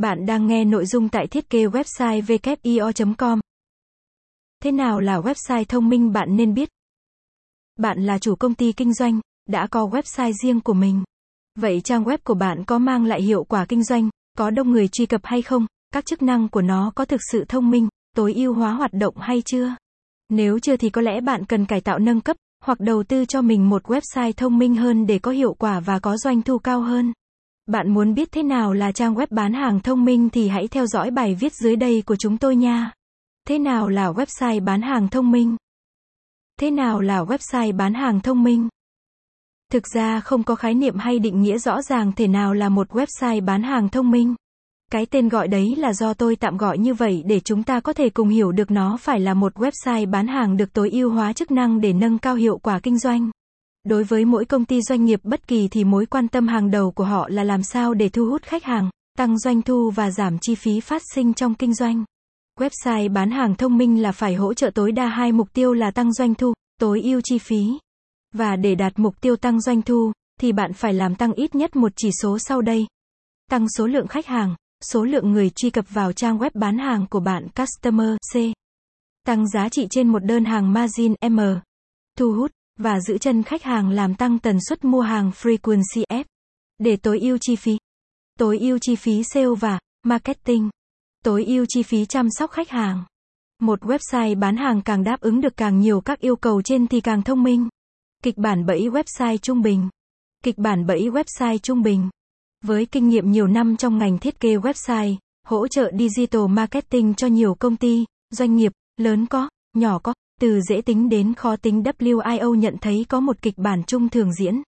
Bạn đang nghe nội dung tại thiết kế website wio.com. Thế nào là website thông minh bạn nên biết? Bạn là chủ công ty kinh doanh, đã có website riêng của mình. Vậy trang web của bạn có mang lại hiệu quả kinh doanh, có đông người truy cập hay không? Các chức năng của nó có thực sự thông minh, tối ưu hóa hoạt động hay chưa? Nếu chưa thì có lẽ bạn cần cải tạo nâng cấp, hoặc đầu tư cho mình một website thông minh hơn để có hiệu quả và có doanh thu cao hơn. Bạn muốn biết thế nào là trang web bán hàng thông minh thì hãy theo dõi bài viết dưới đây của chúng tôi nha. Thế nào là website bán hàng thông minh? Thế nào là website bán hàng thông minh? Thực ra không có khái niệm hay định nghĩa rõ ràng thể nào là một website bán hàng thông minh. Cái tên gọi đấy là do tôi tạm gọi như vậy để chúng ta có thể cùng hiểu được nó phải là một website bán hàng được tối ưu hóa chức năng để nâng cao hiệu quả kinh doanh. Đối với mỗi công ty doanh nghiệp bất kỳ thì mối quan tâm hàng đầu của họ là làm sao để thu hút khách hàng, tăng doanh thu và giảm chi phí phát sinh trong kinh doanh. Website bán hàng thông minh là phải hỗ trợ tối đa hai mục tiêu là tăng doanh thu, tối ưu chi phí. Và để đạt mục tiêu tăng doanh thu, thì bạn phải làm tăng ít nhất một chỉ số sau đây. Tăng số lượng khách hàng, số lượng người truy cập vào trang web bán hàng của bạn Customer C. Tăng giá trị trên một đơn hàng margin M. Thu hút và giữ chân khách hàng làm tăng tần suất mua hàng frequency F. Để tối ưu chi phí. Tối ưu chi phí sale và marketing. Tối ưu chi phí chăm sóc khách hàng. Một website bán hàng càng đáp ứng được càng nhiều các yêu cầu trên thì càng thông minh. Kịch bản bẫy website trung bình. Kịch bản bẫy website trung bình. Với kinh nghiệm nhiều năm trong ngành thiết kế website, hỗ trợ digital marketing cho nhiều công ty, doanh nghiệp, lớn có, nhỏ có, từ dễ tính đến khó tính WIO nhận thấy có một kịch bản chung thường diễn.